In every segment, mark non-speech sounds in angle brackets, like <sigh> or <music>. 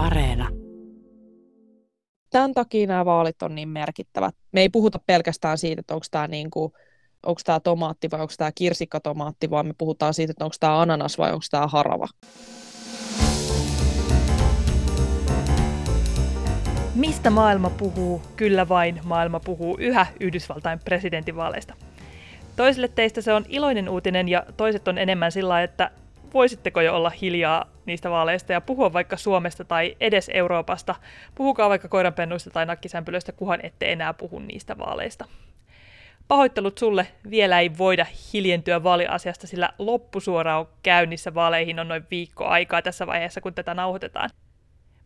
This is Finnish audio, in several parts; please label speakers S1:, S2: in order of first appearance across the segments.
S1: Areena.
S2: Tämän takia nämä vaalit on niin merkittävät. Me ei puhuta pelkästään siitä, että onko tämä niin kuin onko tämä tomaatti vai onko tämä kirsikkatomaatti, vaan me puhutaan siitä, että onko tämä ananas vai onko tämä harava.
S3: Mistä maailma puhuu? Kyllä vain maailma puhuu yhä Yhdysvaltain presidentinvaaleista. Toisille teistä se on iloinen uutinen ja toiset on enemmän sillä, että voisitteko jo olla hiljaa niistä vaaleista ja puhua vaikka Suomesta tai edes Euroopasta. Puhukaa vaikka koiranpennuista tai nakkisämpylöistä, kuhan ette enää puhu niistä vaaleista. Pahoittelut sulle, vielä ei voida hiljentyä vaaliasiasta, sillä loppusuora on käynnissä. Vaaleihin on noin viikko aikaa tässä vaiheessa, kun tätä nauhoitetaan.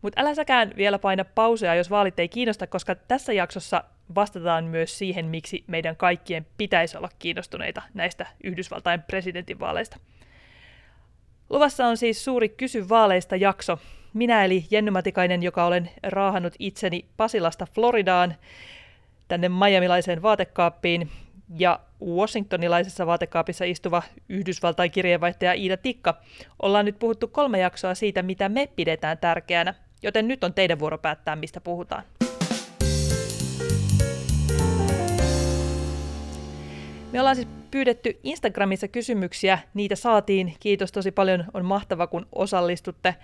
S3: Mutta älä säkään vielä paina pausea, jos vaalit ei kiinnosta, koska tässä jaksossa vastataan myös siihen, miksi meidän kaikkien pitäisi olla kiinnostuneita näistä Yhdysvaltain presidentinvaaleista. Luvassa on siis suuri Kysy vaaleista jakso. Minä eli Jenny Matikainen, joka olen raahannut itseni Pasilasta Floridaan, tänne Miamilaiseen vaatekaappiin, ja washingtonilaisessa vaatekaapissa istuva Yhdysvaltain kirjeenvaihtaja Iida Tikka. Ollaan nyt puhuttu kolme jaksoa siitä, mitä me pidetään tärkeänä, joten nyt on teidän vuoro päättää, mistä puhutaan. Me ollaan siis pyydetty Instagramissa kysymyksiä, niitä saatiin. Kiitos tosi paljon, on mahtava kun osallistutte.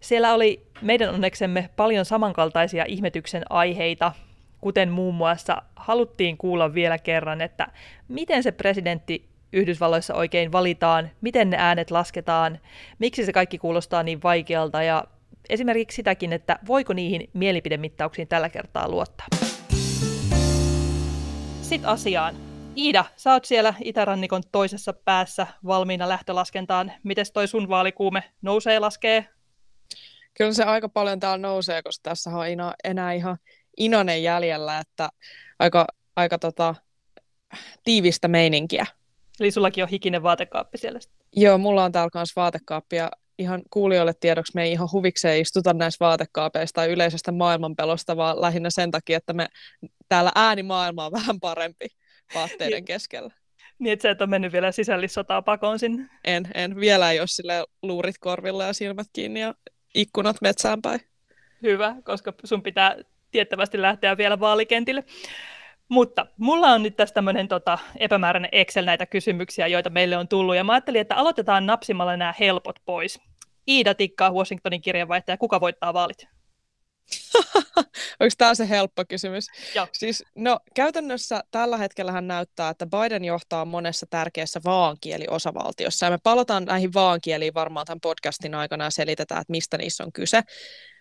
S3: Siellä oli meidän onneksemme paljon samankaltaisia ihmetyksen aiheita, kuten muun muassa haluttiin kuulla vielä kerran, että miten se presidentti Yhdysvalloissa oikein valitaan, miten ne äänet lasketaan, miksi se kaikki kuulostaa niin vaikealta ja esimerkiksi sitäkin, että voiko niihin mielipidemittauksiin tällä kertaa luottaa. Sitten asiaan. Iida, sä oot siellä itärannikon toisessa päässä valmiina lähtölaskentaan. Miten toi sun vaalikuume nousee laskee?
S2: Kyllä se aika paljon täällä nousee, koska tässä on enää ihan Inonen jäljellä, että aika, aika tota, tiivistä meininkiä.
S3: Eli sullakin on hikinen vaatekaappi siellä?
S2: Joo, mulla on täällä myös vaatekaappi ja ihan kuulijoille tiedoksi me ei ihan huvikseen istuta näissä vaatekaapeissa tai yleisestä maailmanpelosta, vaan lähinnä sen takia, että me täällä äänimaailma on vähän parempi vaatteiden niin. keskellä.
S3: Niin, että sä et ole mennyt vielä sisällissotaa pakoon sinne?
S2: En, en. Vielä ei ole sille luurit korvilla ja silmät kiinni ja ikkunat metsään päin.
S3: Hyvä, koska sun pitää tiettävästi lähteä vielä vaalikentille. Mutta mulla on nyt tässä tämmöinen tota, epämääräinen Excel näitä kysymyksiä, joita meille on tullut. Ja mä ajattelin, että aloitetaan napsimalla nämä helpot pois. Iida tikkaa Washingtonin kirjanvaihtaja. Kuka voittaa vaalit? <laughs>
S2: Onko tämä se helppo kysymys?
S3: Joo.
S2: Siis, no, käytännössä tällä hetkellä näyttää, että Biden johtaa monessa tärkeässä vaankieliosavaltiossa. Ja me palataan näihin vaankieliin varmaan tämän podcastin aikana ja selitetään, että mistä niissä on kyse.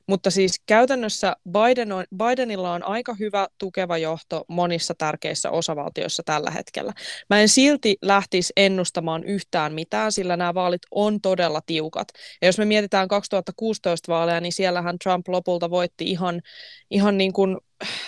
S2: Mutta siis käytännössä Biden on, Bidenilla on aika hyvä tukeva johto monissa tärkeissä osavaltioissa tällä hetkellä. Mä en silti lähtisi ennustamaan yhtään mitään, sillä nämä vaalit on todella tiukat. Ja jos me mietitään 2016 vaaleja, niin siellähän Trump lopulta voitti ihan, ihan niin kuin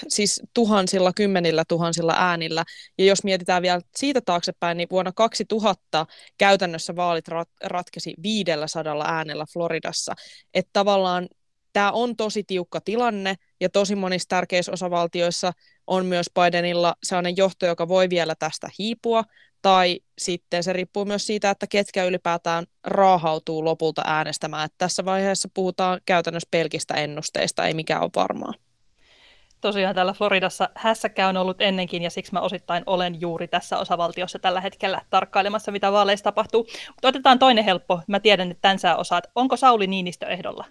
S2: siis tuhansilla, kymmenillä tuhansilla äänillä. Ja jos mietitään vielä siitä taaksepäin, niin vuonna 2000 käytännössä vaalit rat- ratkesi 500 äänellä Floridassa. Että tavallaan tämä on tosi tiukka tilanne ja tosi monissa tärkeissä osavaltioissa on myös Bidenilla sellainen johto, joka voi vielä tästä hiipua, tai sitten se riippuu myös siitä, että ketkä ylipäätään raahautuu lopulta äänestämään. Että tässä vaiheessa puhutaan käytännössä pelkistä ennusteista, ei mikään ole varmaa.
S3: Tosiaan täällä Floridassa hässäkkä on ollut ennenkin ja siksi mä osittain olen juuri tässä osavaltiossa tällä hetkellä tarkkailemassa, mitä vaaleissa tapahtuu. Otetaan toinen helppo. Mä tiedän, että tämän sä osaat. Onko Sauli Niinistö ehdolla?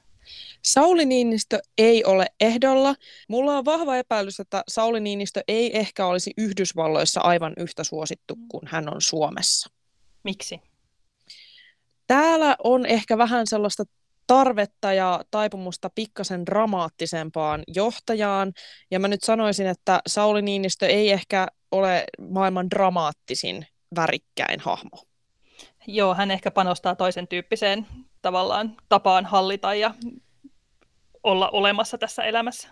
S2: Sauli Niinistö ei ole ehdolla. Mulla on vahva epäilys, että Sauli Niinistö ei ehkä olisi Yhdysvalloissa aivan yhtä suosittu kuin hän on Suomessa.
S3: Miksi?
S2: Täällä on ehkä vähän sellaista tarvetta ja taipumusta pikkasen dramaattisempaan johtajaan. Ja mä nyt sanoisin, että Sauli Niinistö ei ehkä ole maailman dramaattisin värikkäin hahmo.
S3: Joo, hän ehkä panostaa toisen tyyppiseen tavallaan tapaan hallita ja olla olemassa tässä elämässä.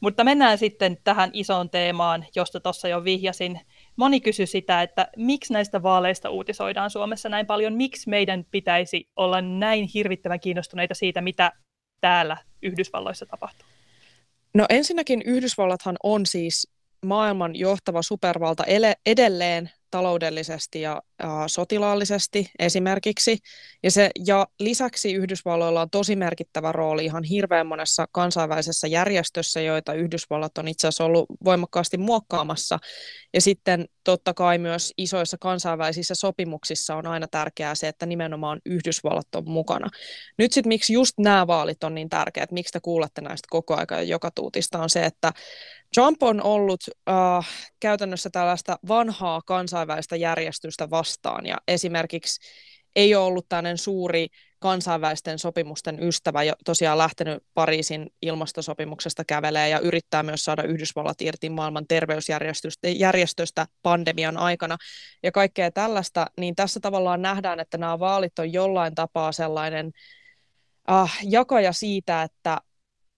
S3: Mutta mennään sitten tähän isoon teemaan, josta tuossa jo vihjasin. Moni kysyi sitä, että miksi näistä vaaleista uutisoidaan Suomessa näin paljon, miksi meidän pitäisi olla näin hirvittävän kiinnostuneita siitä, mitä täällä Yhdysvalloissa tapahtuu.
S2: No ensinnäkin Yhdysvallathan on siis maailman johtava supervalta edelleen taloudellisesti ja äh, sotilaallisesti esimerkiksi. Ja, se, ja lisäksi Yhdysvalloilla on tosi merkittävä rooli ihan hirveän monessa kansainvälisessä järjestössä, joita Yhdysvallat on itse asiassa ollut voimakkaasti muokkaamassa. Ja sitten totta kai myös isoissa kansainvälisissä sopimuksissa on aina tärkeää se, että nimenomaan Yhdysvallat on mukana. Nyt sitten miksi just nämä vaalit on niin tärkeät, miksi te kuulette näistä koko aika joka tuutista, on se, että Trump on ollut äh, käytännössä tällaista vanhaa kansainvälistä järjestystä vastaan ja esimerkiksi ei ole ollut tällainen suuri kansainvälisten sopimusten ystävä, jo tosiaan lähtenyt Pariisin ilmastosopimuksesta kävelee ja yrittää myös saada Yhdysvallat irti maailman terveysjärjestöstä pandemian aikana. Ja kaikkea tällaista, niin tässä tavallaan nähdään, että nämä vaalit on jollain tapaa sellainen äh, jakaja siitä, että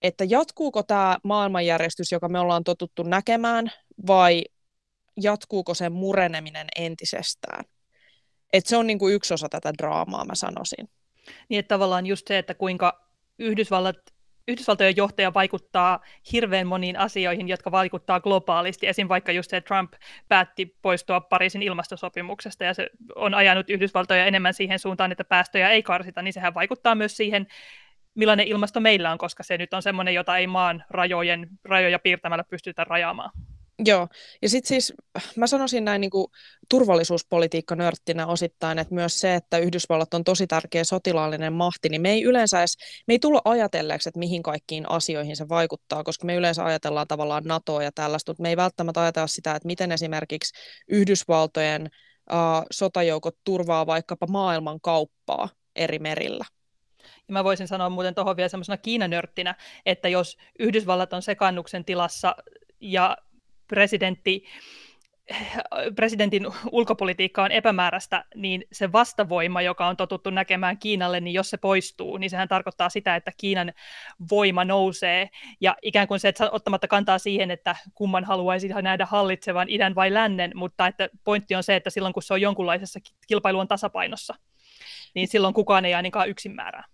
S2: että jatkuuko tämä maailmanjärjestys, joka me ollaan totuttu näkemään, vai jatkuuko sen mureneminen entisestään. Et se on niinku yksi osa tätä draamaa, mä sanoisin.
S3: Niin, että tavallaan just se, että kuinka Yhdysvallat, Yhdysvaltojen johtaja vaikuttaa hirveän moniin asioihin, jotka vaikuttaa globaalisti. Esim. vaikka just se, Trump päätti poistua Pariisin ilmastosopimuksesta ja se on ajanut Yhdysvaltoja enemmän siihen suuntaan, että päästöjä ei karsita, niin sehän vaikuttaa myös siihen millainen ilmasto meillä on, koska se nyt on semmoinen, jota ei maan rajojen, rajoja piirtämällä pystytä rajaamaan.
S2: Joo, ja sitten siis mä sanoisin näin niin kuin turvallisuuspolitiikka nörttinä osittain, että myös se, että Yhdysvallat on tosi tärkeä sotilaallinen mahti, niin me ei yleensä edes, me ei tulla ajatelleeksi, että mihin kaikkiin asioihin se vaikuttaa, koska me yleensä ajatellaan tavallaan NATOa ja tällaista, mutta me ei välttämättä ajatella sitä, että miten esimerkiksi Yhdysvaltojen uh, sotajoukot turvaa vaikkapa maailman kauppaa eri merillä.
S3: Ja mä voisin sanoa muuten tuohon vielä semmoisena Kiinanörttinä, että jos Yhdysvallat on sekannuksen tilassa ja presidentti presidentin ulkopolitiikka on epämääräistä, niin se vastavoima, joka on totuttu näkemään Kiinalle, niin jos se poistuu, niin sehän tarkoittaa sitä, että Kiinan voima nousee. Ja ikään kuin se, että ottamatta kantaa siihen, että kumman haluaisi nähdä hallitsevan idän vai lännen, mutta että pointti on se, että silloin kun se on jonkunlaisessa kilpailuun tasapainossa, niin silloin kukaan ei ainakaan yksin määrää.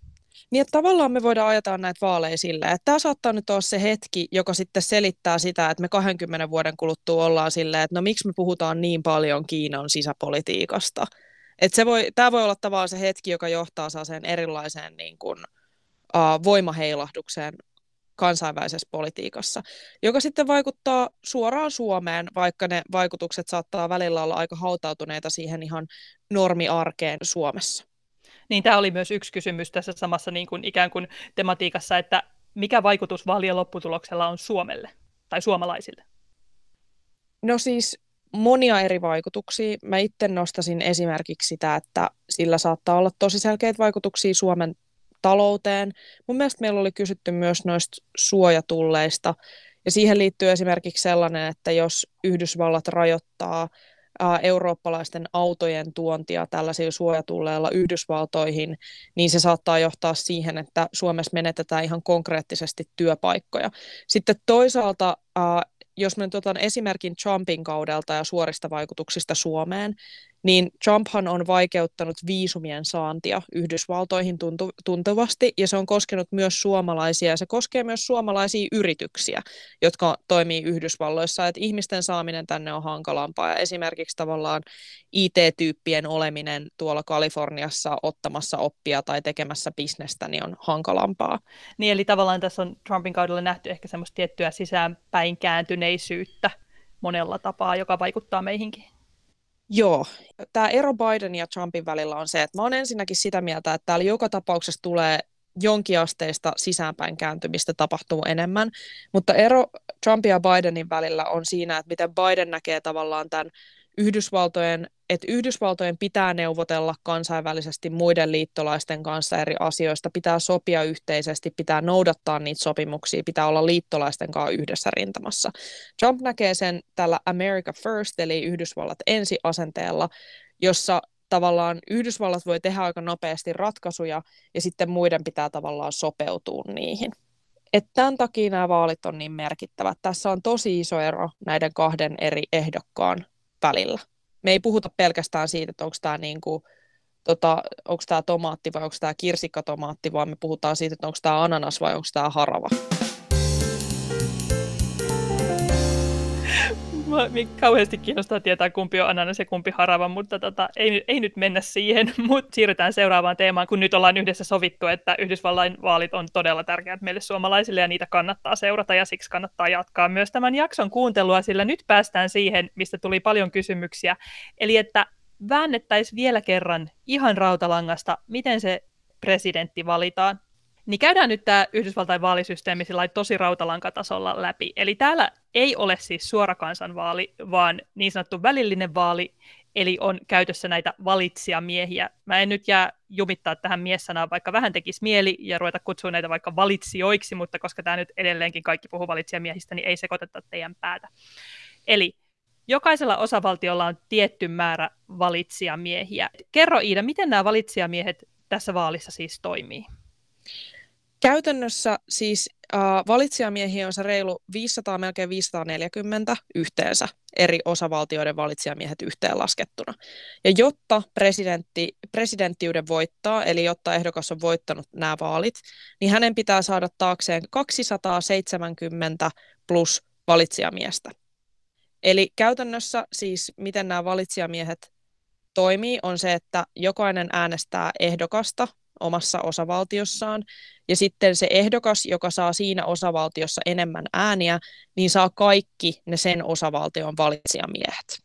S2: Niin että tavallaan me voidaan ajatella näitä vaaleja sillä, että tämä saattaa nyt olla se hetki, joka sitten selittää sitä, että me 20 vuoden kuluttua ollaan silleen, että no miksi me puhutaan niin paljon Kiinan sisäpolitiikasta. Että se voi, tämä voi olla tavallaan se hetki, joka johtaa sen erilaiseen niin kuin, uh, voimaheilahdukseen kansainvälisessä politiikassa, joka sitten vaikuttaa suoraan Suomeen, vaikka ne vaikutukset saattaa välillä olla aika hautautuneita siihen ihan normiarkeen Suomessa.
S3: Niin tämä oli myös yksi kysymys tässä samassa niin kuin ikään kuin tematiikassa, että mikä vaikutus vaalien lopputuloksella on Suomelle tai suomalaisille?
S2: No siis monia eri vaikutuksia. Mä itse nostasin esimerkiksi sitä, että sillä saattaa olla tosi selkeitä vaikutuksia Suomen talouteen. Mun mielestä meillä oli kysytty myös noista suojatulleista, ja siihen liittyy esimerkiksi sellainen, että jos Yhdysvallat rajoittaa eurooppalaisten autojen tuontia tällaisilla suojatulleilla Yhdysvaltoihin, niin se saattaa johtaa siihen, että Suomessa menetetään ihan konkreettisesti työpaikkoja. Sitten toisaalta jos mä nyt otan esimerkin Trumpin kaudelta ja suorista vaikutuksista Suomeen, niin Trumphan on vaikeuttanut viisumien saantia Yhdysvaltoihin tuntu, tuntuvasti, ja se on koskenut myös suomalaisia, ja se koskee myös suomalaisia yrityksiä, jotka toimii Yhdysvalloissa, että ihmisten saaminen tänne on hankalampaa, ja esimerkiksi tavallaan IT-tyyppien oleminen tuolla Kaliforniassa ottamassa oppia tai tekemässä bisnestä niin on hankalampaa.
S3: Niin, eli tavallaan tässä on Trumpin kaudella nähty ehkä semmoista tiettyä sisäänpäin kääntyneisyyttä monella tapaa, joka vaikuttaa meihinkin.
S2: Joo, tämä ero Biden ja Trumpin välillä on se, että mä oon ensinnäkin sitä mieltä, että täällä joka tapauksessa tulee jonkinasteista sisäänpäin kääntymistä tapahtuu enemmän, mutta ero Trumpin ja Bidenin välillä on siinä, että miten Biden näkee tavallaan tämän Yhdysvaltojen, että Yhdysvaltojen pitää neuvotella kansainvälisesti muiden liittolaisten kanssa eri asioista, pitää sopia yhteisesti, pitää noudattaa niitä sopimuksia, pitää olla liittolaisten kanssa yhdessä rintamassa. Trump näkee sen tällä America First, eli Yhdysvallat ensi asenteella, jossa tavallaan Yhdysvallat voi tehdä aika nopeasti ratkaisuja ja sitten muiden pitää tavallaan sopeutua niihin. Et tämän takia nämä vaalit on niin merkittävät. Tässä on tosi iso ero näiden kahden eri ehdokkaan välillä. Me ei puhuta pelkästään siitä, että onko tämä niinku, tota, onko tämä tomaatti vai onko tämä kirsikkatomaatti, vaan me puhutaan siitä, että onko tämä ananas vai onko tämä harava.
S3: Mua kauheasti kiinnostaa tietää, kumpi on ananas ja kumpi harava, mutta tota, ei, ei nyt mennä siihen, <laughs> mutta siirrytään seuraavaan teemaan, kun nyt ollaan yhdessä sovittu, että Yhdysvallain vaalit on todella tärkeät meille suomalaisille ja niitä kannattaa seurata ja siksi kannattaa jatkaa myös tämän jakson kuuntelua, sillä nyt päästään siihen, mistä tuli paljon kysymyksiä, eli että väännettäisiin vielä kerran ihan rautalangasta, miten se presidentti valitaan. Niin käydään nyt tämä Yhdysvaltain vaalisysteemi tosi rautalankatasolla läpi. Eli täällä ei ole siis suora kansanvaali, vaan niin sanottu välillinen vaali, eli on käytössä näitä valitsijamiehiä. Mä en nyt jää jumittaa tähän miessanaan, vaikka vähän tekisi mieli ja ruveta kutsua näitä vaikka valitsijoiksi, mutta koska tämä nyt edelleenkin kaikki puhuu valitsijamiehistä, niin ei sekoiteta teidän päätä. Eli jokaisella osavaltiolla on tietty määrä valitsijamiehiä. Kerro Iida, miten nämä valitsijamiehet tässä vaalissa siis toimii?
S2: Käytännössä siis äh, valitsijamiehiä on se reilu 500, melkein 540 yhteensä eri osavaltioiden valitsijamiehet yhteenlaskettuna. Ja jotta presidentti, presidenttiyden voittaa, eli jotta ehdokas on voittanut nämä vaalit, niin hänen pitää saada taakseen 270 plus valitsijamiestä. Eli käytännössä siis, miten nämä valitsijamiehet toimii, on se, että jokainen äänestää ehdokasta omassa osavaltiossaan, ja sitten se ehdokas, joka saa siinä osavaltiossa enemmän ääniä, niin saa kaikki ne sen osavaltion valitsijamiehet.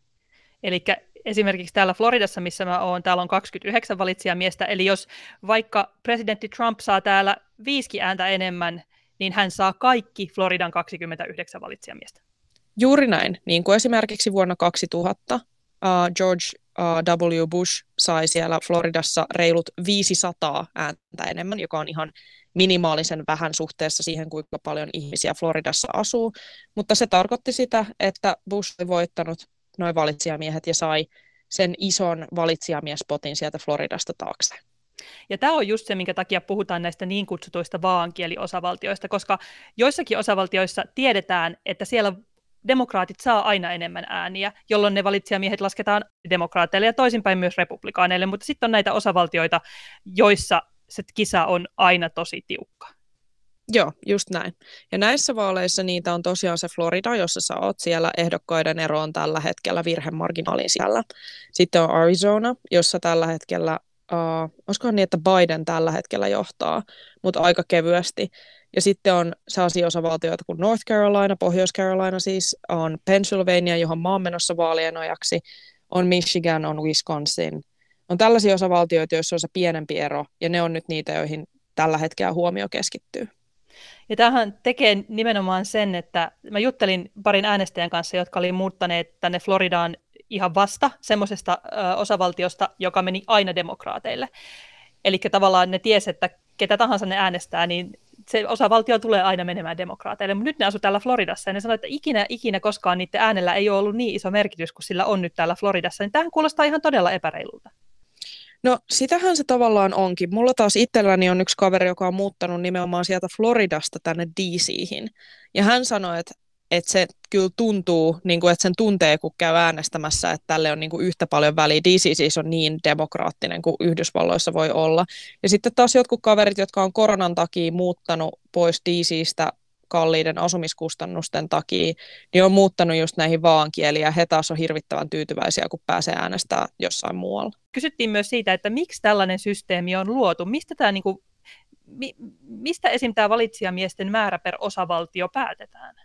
S3: Eli esimerkiksi täällä Floridassa, missä mä oon, täällä on 29 valitsijamiestä, eli jos vaikka presidentti Trump saa täällä viisi ääntä enemmän, niin hän saa kaikki Floridan 29 valitsijamiestä.
S2: Juuri näin, niin kuin esimerkiksi vuonna 2000 uh, George uh, W. Bush sai siellä Floridassa reilut 500 ääntä enemmän, joka on ihan minimaalisen vähän suhteessa siihen, kuinka paljon ihmisiä Floridassa asuu, mutta se tarkoitti sitä, että Bush oli voittanut noin valitsijamiehet ja sai sen ison valitsijamiespotin sieltä Floridasta taakse.
S3: Ja tämä on just se, minkä takia puhutaan näistä niin kutsutuista vaankieliosavaltioista, koska joissakin osavaltioissa tiedetään, että siellä demokraatit saa aina enemmän ääniä, jolloin ne valitsijamiehet lasketaan demokraateille ja toisinpäin myös republikaaneille, mutta sitten on näitä osavaltioita, joissa se kisa on aina tosi tiukka.
S2: Joo, just näin. Ja näissä vaaleissa niitä on tosiaan se Florida, jossa sä oot siellä ehdokkaiden eroon tällä hetkellä virhemarginaalin siellä. Sitten on Arizona, jossa tällä hetkellä, uh, olisikohan niin, että Biden tällä hetkellä johtaa, mutta aika kevyesti. Ja sitten on sellaisia osavaltioita kuin North Carolina, Pohjois-Carolina siis, on Pennsylvania, johon oon menossa vaalien ajaksi, on Michigan, on Wisconsin. On tällaisia osavaltioita, joissa on se pienempi ero, ja ne on nyt niitä, joihin tällä hetkellä huomio keskittyy.
S3: Ja tämähän tekee nimenomaan sen, että mä juttelin parin äänestäjän kanssa, jotka oli muuttaneet tänne Floridaan ihan vasta semmoisesta osavaltiosta, joka meni aina demokraateille. Eli tavallaan ne ties, että ketä tahansa ne äänestää, niin se osavaltio tulee aina menemään demokraateille, mutta nyt ne asuu täällä Floridassa ja ne sanoo, että ikinä, ikinä koskaan niiden äänellä ei ole ollut niin iso merkitys kuin sillä on nyt täällä Floridassa, niin tähän kuulostaa ihan todella epäreilulta.
S2: No sitähän se tavallaan onkin. Mulla taas itselläni on yksi kaveri, joka on muuttanut nimenomaan sieltä Floridasta tänne DCihin. Ja hän sanoi, että että se kyllä tuntuu, niin kuin, että sen tuntee, kun käy äänestämässä, että tälle on niin kuin yhtä paljon väliä. DC siis on niin demokraattinen kuin Yhdysvalloissa voi olla. Ja sitten taas jotkut kaverit, jotka on koronan takia muuttanut pois DCistä kalliiden asumiskustannusten takia, niin on muuttanut just näihin vaankieliin, ja he taas on hirvittävän tyytyväisiä, kun pääsee äänestämään jossain muualla.
S3: Kysyttiin myös siitä, että miksi tällainen systeemi on luotu, mistä tämä niin kuin, mi, mistä esim. tämä valitsijamiesten määrä per osavaltio päätetään?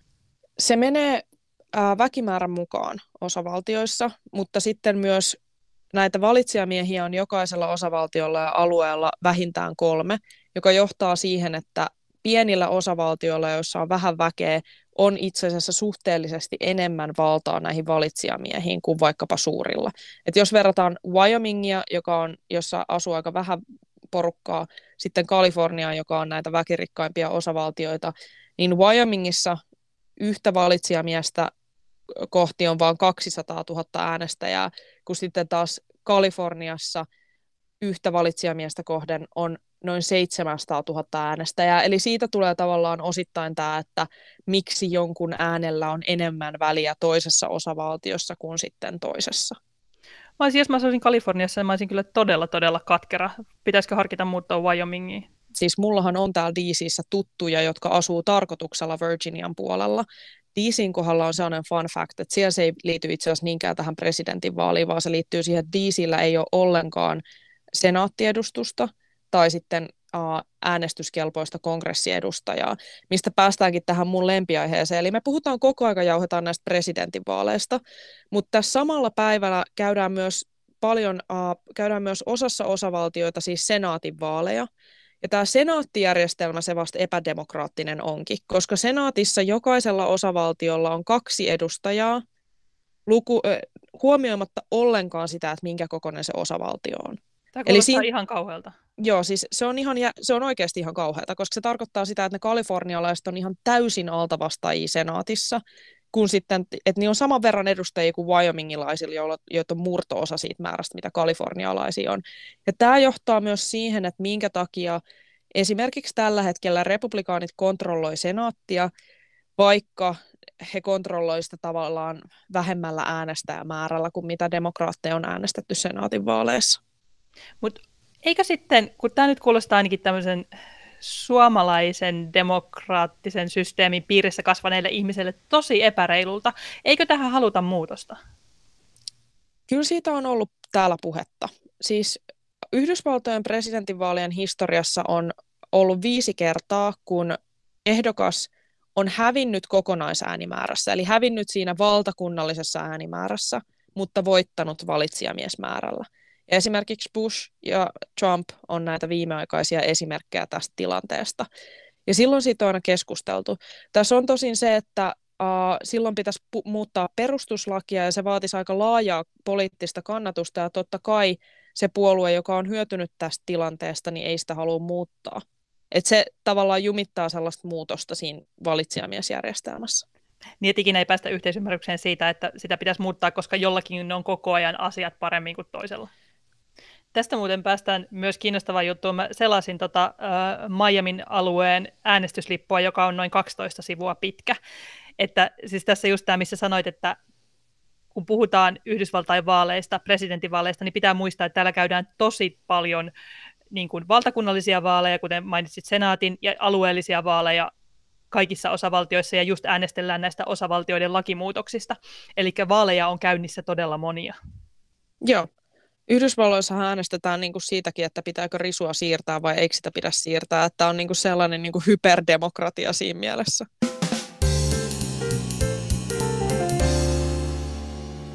S2: Se menee väkimäärän mukaan osavaltioissa, mutta sitten myös näitä valitsijamiehiä on jokaisella osavaltiolla ja alueella vähintään kolme, joka johtaa siihen, että pienillä osavaltioilla, joissa on vähän väkeä, on itse asiassa suhteellisesti enemmän valtaa näihin valitsijamiehiin kuin vaikkapa suurilla. Et jos verrataan Wyomingia, joka on, jossa asuu aika vähän porukkaa, sitten Kaliforniaan, joka on näitä väkirikkaimpia osavaltioita, niin Wyomingissa yhtä valitsijamiestä kohti on vain 200 000 äänestäjää, kun sitten taas Kaliforniassa yhtä valitsijamiestä kohden on noin 700 000 äänestäjää. Eli siitä tulee tavallaan osittain tämä, että miksi jonkun äänellä on enemmän väliä toisessa osavaltiossa kuin sitten toisessa.
S3: Mä olisin, jos mä asuisin Kaliforniassa, niin mä olisin kyllä todella, todella katkera. Pitäisikö harkita muuttaa Wyomingiin?
S2: Siis mullahan on täällä DCissä tuttuja, jotka asuu tarkoituksella Virginian puolella. DCin kohdalla on sellainen fun fact, että siellä se ei liity itse asiassa niinkään tähän presidentinvaaliin, vaan se liittyy siihen, että DCillä ei ole ollenkaan senaattiedustusta tai sitten äänestyskelpoista kongressiedustajaa, mistä päästäänkin tähän mun lempiaiheeseen. Eli me puhutaan koko ajan, jauhetaan näistä presidentinvaaleista, mutta tässä samalla päivällä käydään myös paljon, uh, käydään myös osassa osavaltioita siis senaatin vaaleja, ja tämä senaattijärjestelmä se vasta epädemokraattinen onkin, koska senaatissa jokaisella osavaltiolla on kaksi edustajaa, luku, äh, huomioimatta ollenkaan sitä, että minkä kokoinen se osavaltio on.
S3: Tämä Eli siinä, ihan kauhealta.
S2: Joo, siis se on, ihan, se on oikeasti ihan kauheata, koska se tarkoittaa sitä, että ne kalifornialaiset on ihan täysin altavastaajia senaatissa, kun sitten, että niin on saman verran edustajia kuin Wyomingilaisilla, joita on murto-osa siitä määrästä, mitä kalifornialaisia on. Ja tämä johtaa myös siihen, että minkä takia esimerkiksi tällä hetkellä republikaanit kontrolloi senaattia, vaikka he kontrolloivat sitä tavallaan vähemmällä äänestäjämäärällä kuin mitä demokraatteja on äänestetty senaatin vaaleissa.
S3: Mutta eikö sitten, kun tämä nyt kuulostaa ainakin tämmöisen suomalaisen demokraattisen systeemin piirissä kasvaneille ihmisille tosi epäreilulta, eikö tähän haluta muutosta?
S2: Kyllä siitä on ollut täällä puhetta. Siis Yhdysvaltojen presidentinvaalien historiassa on ollut viisi kertaa, kun ehdokas on hävinnyt kokonaisäänimäärässä, eli hävinnyt siinä valtakunnallisessa äänimäärässä, mutta voittanut valitsijamiesmäärällä. Esimerkiksi Bush ja Trump on näitä viimeaikaisia esimerkkejä tästä tilanteesta. Ja silloin siitä on aina keskusteltu. Tässä on tosin se, että silloin pitäisi pu- muuttaa perustuslakia ja se vaatisi aika laajaa poliittista kannatusta ja totta kai se puolue, joka on hyötynyt tästä tilanteesta, niin ei sitä halua muuttaa. Et se tavallaan jumittaa sellaista muutosta siinä valitsijamiesjärjestelmässä.
S3: Niin, että ikinä ei päästä yhteisymmärrykseen siitä, että sitä pitäisi muuttaa, koska jollakin on koko ajan asiat paremmin kuin toisella. Tästä muuten päästään myös kiinnostavaan juttuun. Mä selasin tota, äh, Miamin alueen äänestyslippua, joka on noin 12 sivua pitkä. Että siis tässä just tämä, missä sanoit, että kun puhutaan Yhdysvaltain vaaleista, presidentinvaaleista, niin pitää muistaa, että täällä käydään tosi paljon niin kuin valtakunnallisia vaaleja, kuten mainitsit senaatin, ja alueellisia vaaleja kaikissa osavaltioissa, ja just äänestellään näistä osavaltioiden lakimuutoksista. Eli vaaleja on käynnissä todella monia.
S2: Joo, Yhdysvalloissa äänestetään niin kuin siitäkin, että pitääkö risua siirtää vai eikö sitä pidä siirtää. Että on niin kuin sellainen niin kuin hyperdemokratia siinä mielessä.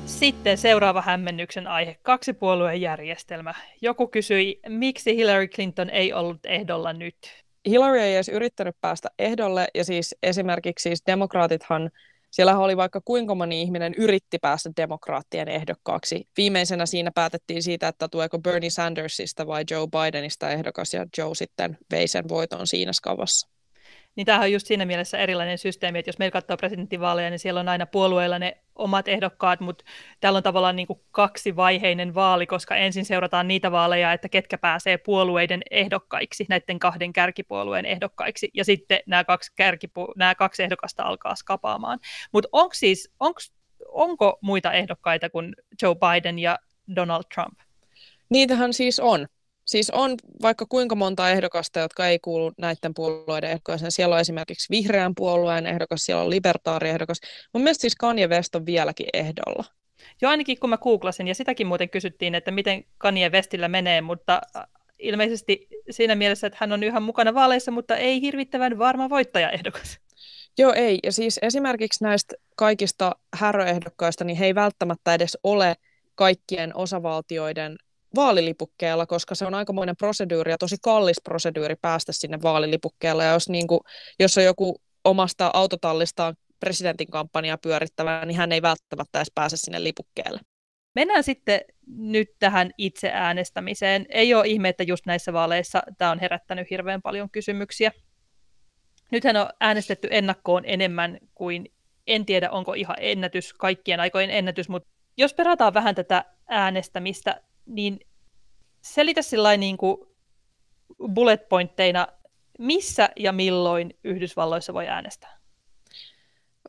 S3: Sitten seuraava hämmennyksen aihe, kaksipuolueen järjestelmä. Joku kysyi, miksi Hillary Clinton ei ollut ehdolla nyt?
S2: Hillary ei edes yrittänyt päästä ehdolle, ja siis esimerkiksi siis demokraatithan siellä oli vaikka kuinka moni ihminen yritti päästä demokraattien ehdokkaaksi. Viimeisenä siinä päätettiin siitä, että tueko Bernie Sandersista vai Joe Bidenista ehdokas, ja Joe sitten vei sen voiton siinä skavassa.
S3: Niin tämähän on just siinä mielessä erilainen systeemi, että jos meillä katsoo presidentinvaaleja, niin siellä on aina puolueilla ne omat ehdokkaat, mutta täällä on tavallaan niin kuin kaksivaiheinen vaali, koska ensin seurataan niitä vaaleja, että ketkä pääsee puolueiden ehdokkaiksi, näiden kahden kärkipuolueen ehdokkaiksi, ja sitten nämä kaksi, kärkipu- nämä kaksi ehdokasta alkaa skapaamaan. Mutta onko siis, onks, onko muita ehdokkaita kuin Joe Biden ja Donald Trump?
S2: Niitähän siis on. Siis on vaikka kuinka monta ehdokasta, jotka ei kuulu näiden puolueiden ehdokkaaseen. Siellä on esimerkiksi vihreän puolueen ehdokas, siellä on libertaariehdokas. Mun mielestä siis Kanye West on vieläkin ehdolla.
S3: Joo, ainakin kun mä googlasin, ja sitäkin muuten kysyttiin, että miten Kanye Westillä menee, mutta äh, ilmeisesti siinä mielessä, että hän on yhä mukana vaaleissa, mutta ei hirvittävän varma voittajaehdokas.
S2: Joo, ei. Ja siis esimerkiksi näistä kaikista häröehdokkaista, niin he ei välttämättä edes ole kaikkien osavaltioiden vaalilipukkeella, koska se on aikamoinen proseduuri ja tosi kallis proseduuri päästä sinne vaalilipukkeella. Ja jos, niin kuin, jos on joku omasta autotallistaan presidentin kampanjaa pyörittävä, niin hän ei välttämättä edes pääse sinne lipukkeelle.
S3: Mennään sitten nyt tähän itse äänestämiseen. Ei ole ihme, että just näissä vaaleissa tämä on herättänyt hirveän paljon kysymyksiä. Nythän on äänestetty ennakkoon enemmän kuin, en tiedä onko ihan ennätys, kaikkien aikojen ennätys, mutta jos perataan vähän tätä äänestämistä, niin selitä sillä niin kuin bullet pointteina, missä ja milloin Yhdysvalloissa voi äänestää?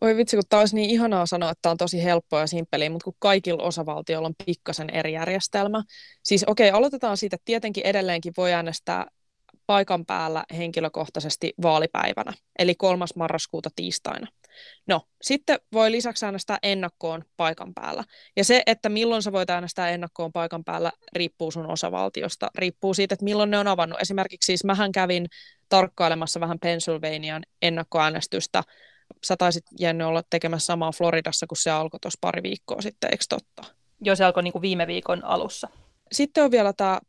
S2: Oi vitsi, kun tämä olisi niin ihanaa sanoa, että tämä on tosi helppoa ja simppeliä, mutta kun kaikilla osavaltioilla on pikkasen eri järjestelmä. Siis okei, okay, aloitetaan siitä, että tietenkin edelleenkin voi äänestää paikan päällä henkilökohtaisesti vaalipäivänä, eli 3. marraskuuta tiistaina. No, sitten voi lisäksi äänestää ennakkoon paikan päällä. Ja se, että milloin sä voit äänestää ennakkoon paikan päällä, riippuu sun osavaltiosta. Riippuu siitä, että milloin ne on avannut. Esimerkiksi siis mähän kävin tarkkailemassa vähän Pennsylvanian ennakkoäänestystä. Sä taisit, Jenny, olla tekemässä samaa Floridassa, kun se alkoi tuossa pari viikkoa sitten, eikö totta?
S3: Joo, se alkoi niin kuin viime viikon alussa.
S2: Sitten on vielä tämä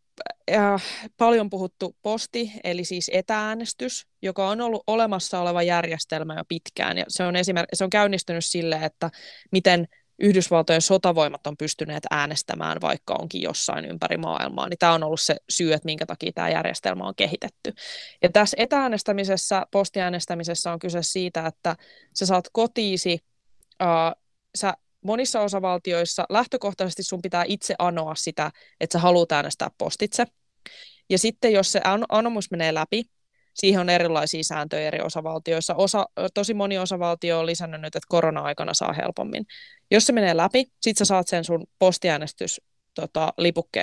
S2: äh, paljon puhuttu posti, eli siis etääänestys, joka on ollut olemassa oleva järjestelmä jo pitkään. Ja se on, esimerk- se on käynnistynyt sille, että miten Yhdysvaltojen sotavoimat on pystyneet äänestämään, vaikka onkin jossain ympäri maailmaa, niin tämä on ollut se syy, että minkä takia tämä järjestelmä on kehitetty. Ja tässä etäänestämisessä, postiäänestämisessä on kyse siitä, että sä saat kotiisi, uh, sä monissa osavaltioissa lähtökohtaisesti sun pitää itse anoa sitä, että sä haluat äänestää postitse. Ja sitten jos se anomus menee läpi, siihen on erilaisia sääntöjä eri osavaltioissa. Osa, tosi moni osavaltio on lisännyt nyt, että korona-aikana saa helpommin. Jos se menee läpi, sit sä saat sen sun postiäänestys tota,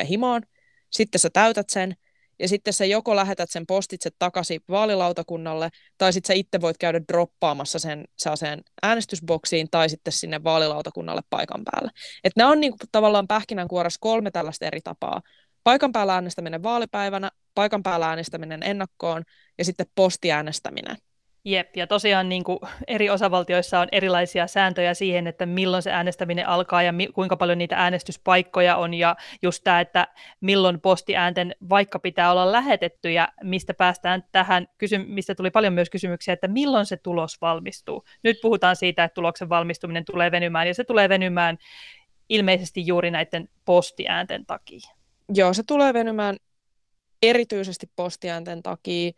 S2: himoon, sitten sä täytät sen, ja sitten sä joko lähetät sen postitse takaisin vaalilautakunnalle, tai sitten sä itse voit käydä droppaamassa sen sen äänestysboksiin, tai sitten sinne vaalilautakunnalle paikan päälle. Että nämä on niinku tavallaan pähkinänkuoressa kolme tällaista eri tapaa. Paikan päällä äänestäminen vaalipäivänä, paikan päällä äänestäminen ennakkoon, ja sitten postiäänestäminen.
S3: Jep, ja tosiaan niin kuin eri osavaltioissa on erilaisia sääntöjä siihen, että milloin se äänestäminen alkaa ja mi- kuinka paljon niitä äänestyspaikkoja on, ja just tämä, että milloin postiäänten vaikka pitää olla lähetetty, ja mistä päästään tähän, kysy- mistä tuli paljon myös kysymyksiä, että milloin se tulos valmistuu. Nyt puhutaan siitä, että tuloksen valmistuminen tulee venymään, ja se tulee venymään ilmeisesti juuri näiden postiäänten takia.
S2: Joo, se tulee venymään erityisesti postiäänten takia,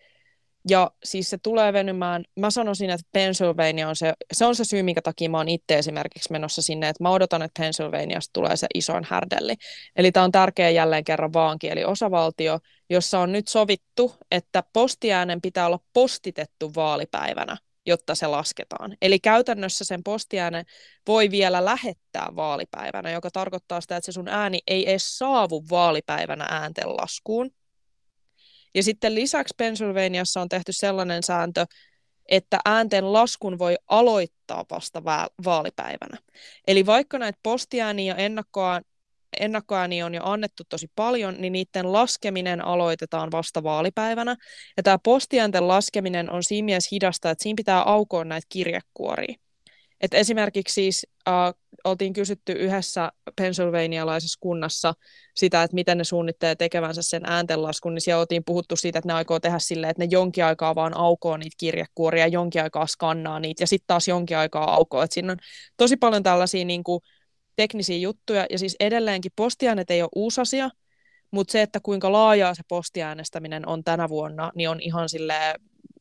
S2: ja siis se tulee venymään, mä sanoisin, että Pennsylvania on se, se on se syy, minkä takia mä oon itse esimerkiksi menossa sinne, että mä odotan, että Pennsylvaniasta tulee se isoin härdelli. Eli tämä on tärkeä jälleen kerran vaankieli osavaltio, jossa on nyt sovittu, että postiäänen pitää olla postitettu vaalipäivänä, jotta se lasketaan. Eli käytännössä sen postiäänen voi vielä lähettää vaalipäivänä, joka tarkoittaa sitä, että se sun ääni ei edes saavu vaalipäivänä äänten laskuun, ja sitten lisäksi Pennsylvaniassa on tehty sellainen sääntö, että äänten laskun voi aloittaa vasta vaalipäivänä. Eli vaikka näitä postiääniä ja ennakkoa, ennakkoääniä on jo annettu tosi paljon, niin niiden laskeminen aloitetaan vasta vaalipäivänä. Ja tämä postiäänten laskeminen on siinä mielessä hidasta, että siinä pitää aukoa näitä kirjekuoria. Et esimerkiksi siis äh, oltiin kysytty yhdessä pennsylvanialaisessa kunnassa sitä, että miten ne suunnittelee tekevänsä sen ääntenlaskun, niin siellä oltiin puhuttu siitä, että ne aikoo tehdä silleen, että ne jonkin aikaa vaan aukoo niitä kirjekuoria, jonkin aikaa skannaa niitä ja sitten taas jonkin aikaa aukoo. Et siinä on tosi paljon tällaisia niin kuin, teknisiä juttuja ja siis edelleenkin postiäänet ei ole uusi asia, mutta se, että kuinka laajaa se postiäänestäminen on tänä vuonna, niin on ihan silleen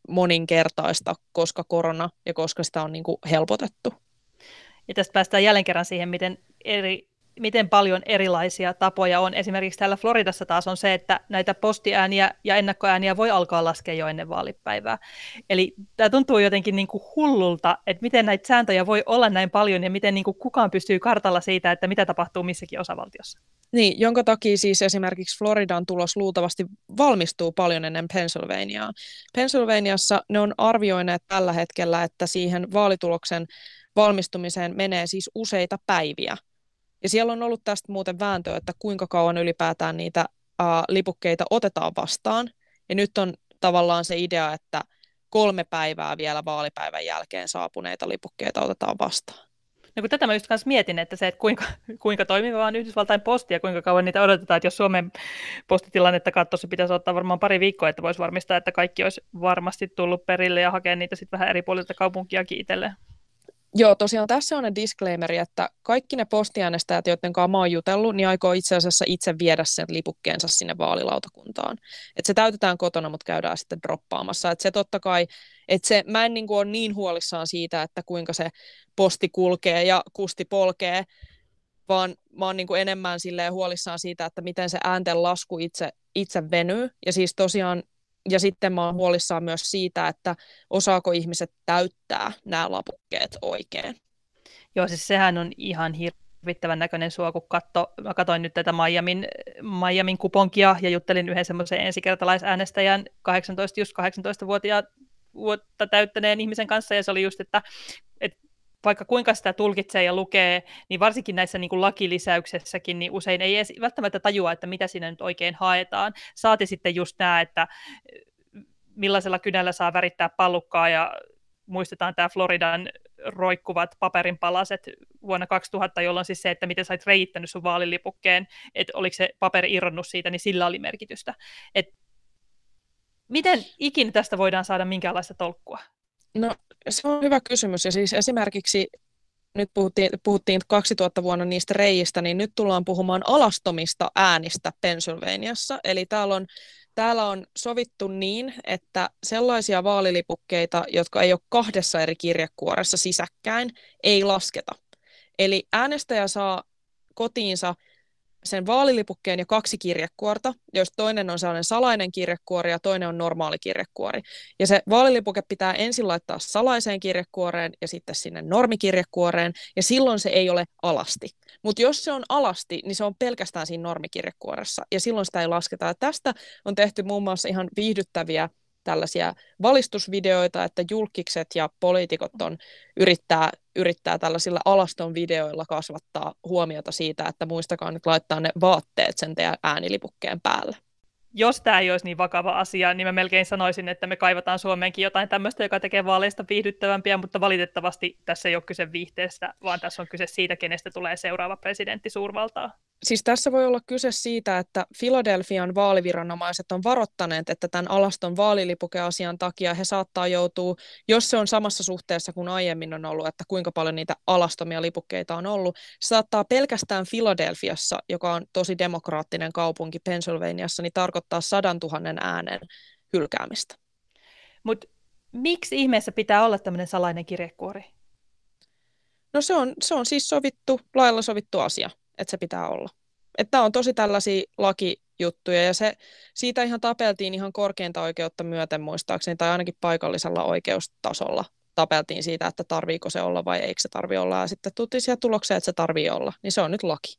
S2: moninkertaista, koska korona ja koska sitä on niin kuin helpotettu.
S3: Ja tästä päästään jälleen kerran siihen, miten, eri, miten paljon erilaisia tapoja on. Esimerkiksi täällä Floridassa taas on se, että näitä postiääniä ja ennakkoääniä voi alkaa laskea jo ennen vaalipäivää. Eli tämä tuntuu jotenkin niin kuin hullulta, että miten näitä sääntöjä voi olla näin paljon ja miten niin kuin kukaan pystyy kartalla siitä, että mitä tapahtuu missäkin osavaltiossa.
S2: Niin, jonka takia siis esimerkiksi Floridan tulos luultavasti valmistuu paljon ennen Pennsylvaniaa. Pennsylvaniassa ne on arvioineet tällä hetkellä, että siihen vaalituloksen valmistumiseen menee siis useita päiviä. Ja siellä on ollut tästä muuten vääntö, että kuinka kauan ylipäätään niitä uh, lipukkeita otetaan vastaan. Ja nyt on tavallaan se idea, että kolme päivää vielä vaalipäivän jälkeen saapuneita lipukkeita otetaan vastaan.
S3: No kun tätä mä just kanssa mietin, että se, että kuinka, kuinka toimiva on Yhdysvaltain posti ja kuinka kauan niitä odotetaan, että jos Suomen postitilannetta katsoisi, pitäisi ottaa varmaan pari viikkoa, että voisi varmistaa, että kaikki olisi varmasti tullut perille ja hakea niitä sitten vähän eri puolilta kaupunkiakin itselleen.
S2: Joo, tosiaan tässä on ne disclaimeri, että kaikki ne postiäänestäjät, joiden kanssa mä oon jutellut, niin aikoo itse asiassa itse viedä sen lipukkeensa sinne vaalilautakuntaan. Että se täytetään kotona, mutta käydään sitten droppaamassa. Että se totta kai, että se, mä en niin kuin ole niin huolissaan siitä, että kuinka se posti kulkee ja kusti polkee, vaan mä oon niin kuin enemmän huolissaan siitä, että miten se äänten lasku itse, itse venyy. Ja siis tosiaan ja sitten mä oon huolissaan myös siitä, että osaako ihmiset täyttää nämä lapukkeet oikein.
S3: Joo, siis sehän on ihan hirvittävän näköinen suo, kun katso, mä katsoin nyt tätä Miamin, Miamin kuponkia ja juttelin yhden semmoisen ensikertalaisäänestäjän 18, just 18-vuotiaan vuotta täyttäneen ihmisen kanssa, ja se oli just, että, että vaikka kuinka sitä tulkitsee ja lukee, niin varsinkin näissä niin kuin lakilisäyksessäkin, niin usein ei edes välttämättä tajua, että mitä siinä nyt oikein haetaan. Saati sitten just nämä, että millaisella kynällä saa värittää pallukkaa ja muistetaan tämä Floridan roikkuvat paperinpalaset vuonna 2000, jolloin siis se, että miten sait reittänyt sun vaalilipukkeen, että oliko se paperi irronnut siitä, niin sillä oli merkitystä. Et miten ikinä tästä voidaan saada minkäänlaista tolkkua?
S2: No se on hyvä kysymys ja siis esimerkiksi nyt puhuttiin, puhuttiin 2000 vuonna niistä reijistä, niin nyt tullaan puhumaan alastomista äänistä Pennsylvaniassa. Eli täällä on Täällä on sovittu niin, että sellaisia vaalilipukkeita, jotka ei ole kahdessa eri kirjekuoressa sisäkkäin, ei lasketa. Eli äänestäjä saa kotiinsa sen vaalilipukkeen ja kaksi kirjekuorta, jos toinen on sellainen salainen kirjekuori ja toinen on normaali kirjekuori. Ja se vaalilipuke pitää ensin laittaa salaiseen kirjekuoreen ja sitten sinne normikirjekuoreen, ja silloin se ei ole alasti. Mutta jos se on alasti, niin se on pelkästään siinä normikirjekuoressa, ja silloin sitä ei lasketa. Ja tästä on tehty muun muassa ihan viihdyttäviä tällaisia valistusvideoita, että julkikset ja poliitikot on, yrittää, yrittää tällaisilla alaston videoilla kasvattaa huomiota siitä, että muistakaa nyt laittaa ne vaatteet sen teidän äänilipukkeen päälle
S3: jos tämä ei olisi niin vakava asia, niin mä melkein sanoisin, että me kaivataan Suomeenkin jotain tämmöistä, joka tekee vaaleista viihdyttävämpiä, mutta valitettavasti tässä ei ole kyse viihteestä, vaan tässä on kyse siitä, kenestä tulee seuraava presidentti suurvaltaa.
S2: Siis tässä voi olla kyse siitä, että Filadelfian vaaliviranomaiset on varoittaneet, että tämän alaston vaalilipukeasian takia he saattaa joutua, jos se on samassa suhteessa kuin aiemmin on ollut, että kuinka paljon niitä alastomia lipukkeita on ollut, se saattaa pelkästään Filadelfiassa, joka on tosi demokraattinen kaupunki Pennsylvaniassa, niin tarkoittaa sadan tuhannen äänen hylkäämistä.
S3: Mutta miksi ihmeessä pitää olla tämmöinen salainen kirjekuori?
S2: No se on, se on siis sovittu, lailla sovittu asia että se pitää olla. Että on tosi tällaisia lakijuttuja ja se, siitä ihan tapeltiin ihan korkeinta oikeutta myöten muistaakseni tai ainakin paikallisella oikeustasolla tapeltiin siitä, että tarviiko se olla vai eikö se tarvi olla ja sitten tultiin siihen tulokseen, että se tarvii olla, niin se on nyt laki.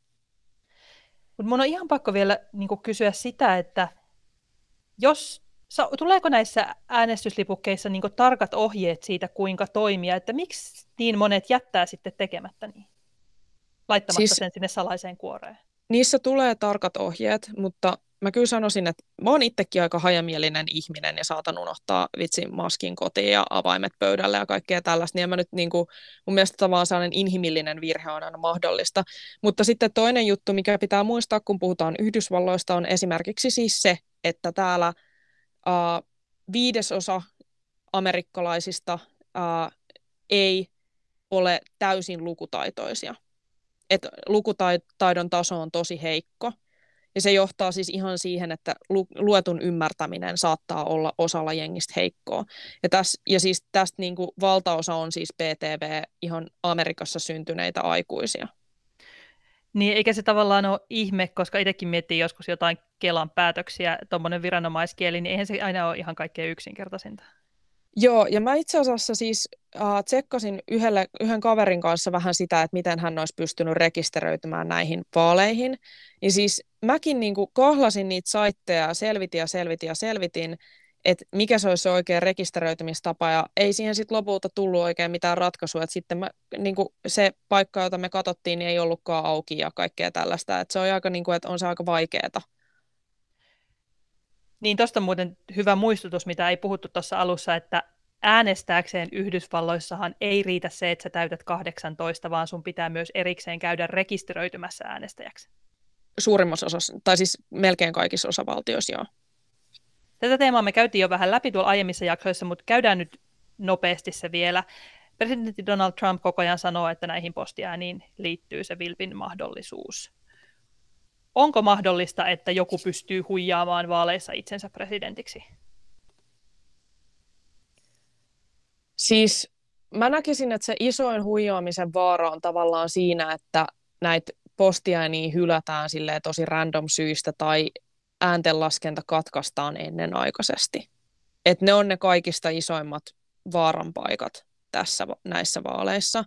S3: Mutta mun on ihan pakko vielä niin kysyä sitä, että jos tuleeko näissä äänestyslipukkeissa niin tarkat ohjeet siitä, kuinka toimia, että miksi niin monet jättää sitten tekemättä niin? laittamatta siis, sen sinne salaiseen kuoreen.
S2: Niissä tulee tarkat ohjeet, mutta mä kyllä sanoisin, että mä oon itsekin aika hajamielinen ihminen ja saatan unohtaa vitsin maskin kotiin ja avaimet pöydälle ja kaikkea tällaista, niin mä nyt niin kuin, mun mielestä tavallaan sellainen inhimillinen virhe on aina mahdollista. Mutta sitten toinen juttu, mikä pitää muistaa, kun puhutaan Yhdysvalloista, on esimerkiksi siis se, että täällä uh, viidesosa amerikkalaisista uh, ei ole täysin lukutaitoisia että lukutaidon taso on tosi heikko. Ja se johtaa siis ihan siihen, että luetun ymmärtäminen saattaa olla osalla jengistä heikkoa. Ja, täs, ja siis tästä niin kuin valtaosa on siis PTV ihan Amerikassa syntyneitä aikuisia.
S3: Niin, eikä se tavallaan ole ihme, koska itsekin miettii joskus jotain Kelan päätöksiä, tuommoinen viranomaiskieli, niin eihän se aina ole ihan kaikkein yksinkertaisinta.
S2: Joo, ja mä itse asiassa siis äh, tsekkasin yhdelle, yhden kaverin kanssa vähän sitä, että miten hän olisi pystynyt rekisteröitymään näihin vaaleihin. Ja siis mäkin niin kuin kohlasin niitä saitteja, selvitin ja selvitin ja selvitin, että mikä se olisi se oikea rekisteröitymistapa, ja ei siihen sitten lopulta tullut oikein mitään ratkaisua, että sitten mä, niin kuin se paikka, jota me katsottiin, niin ei ollutkaan auki ja kaikkea tällaista, että se on aika, niin kuin, että on se aika vaikeaa.
S3: Niin tuosta on muuten hyvä muistutus, mitä ei puhuttu tuossa alussa, että äänestääkseen Yhdysvalloissahan ei riitä se, että sä täytät 18, vaan sun pitää myös erikseen käydä rekisteröitymässä äänestäjäksi.
S2: Suurimmassa osassa, tai siis melkein kaikissa osavaltioissa, joo.
S3: Tätä teemaa me käytiin jo vähän läpi tuolla aiemmissa jaksoissa, mutta käydään nyt nopeasti se vielä. Presidentti Donald Trump koko ajan sanoo, että näihin postiääniin liittyy se vilpin mahdollisuus onko mahdollista, että joku pystyy huijaamaan vaaleissa itsensä presidentiksi?
S2: Siis mä näkisin, että se isoin huijaamisen vaara on tavallaan siinä, että näitä postiääniä hylätään tosi random syistä tai ääntenlaskenta katkaistaan ennenaikaisesti. Et ne on ne kaikista isoimmat vaaranpaikat tässä, näissä vaaleissa.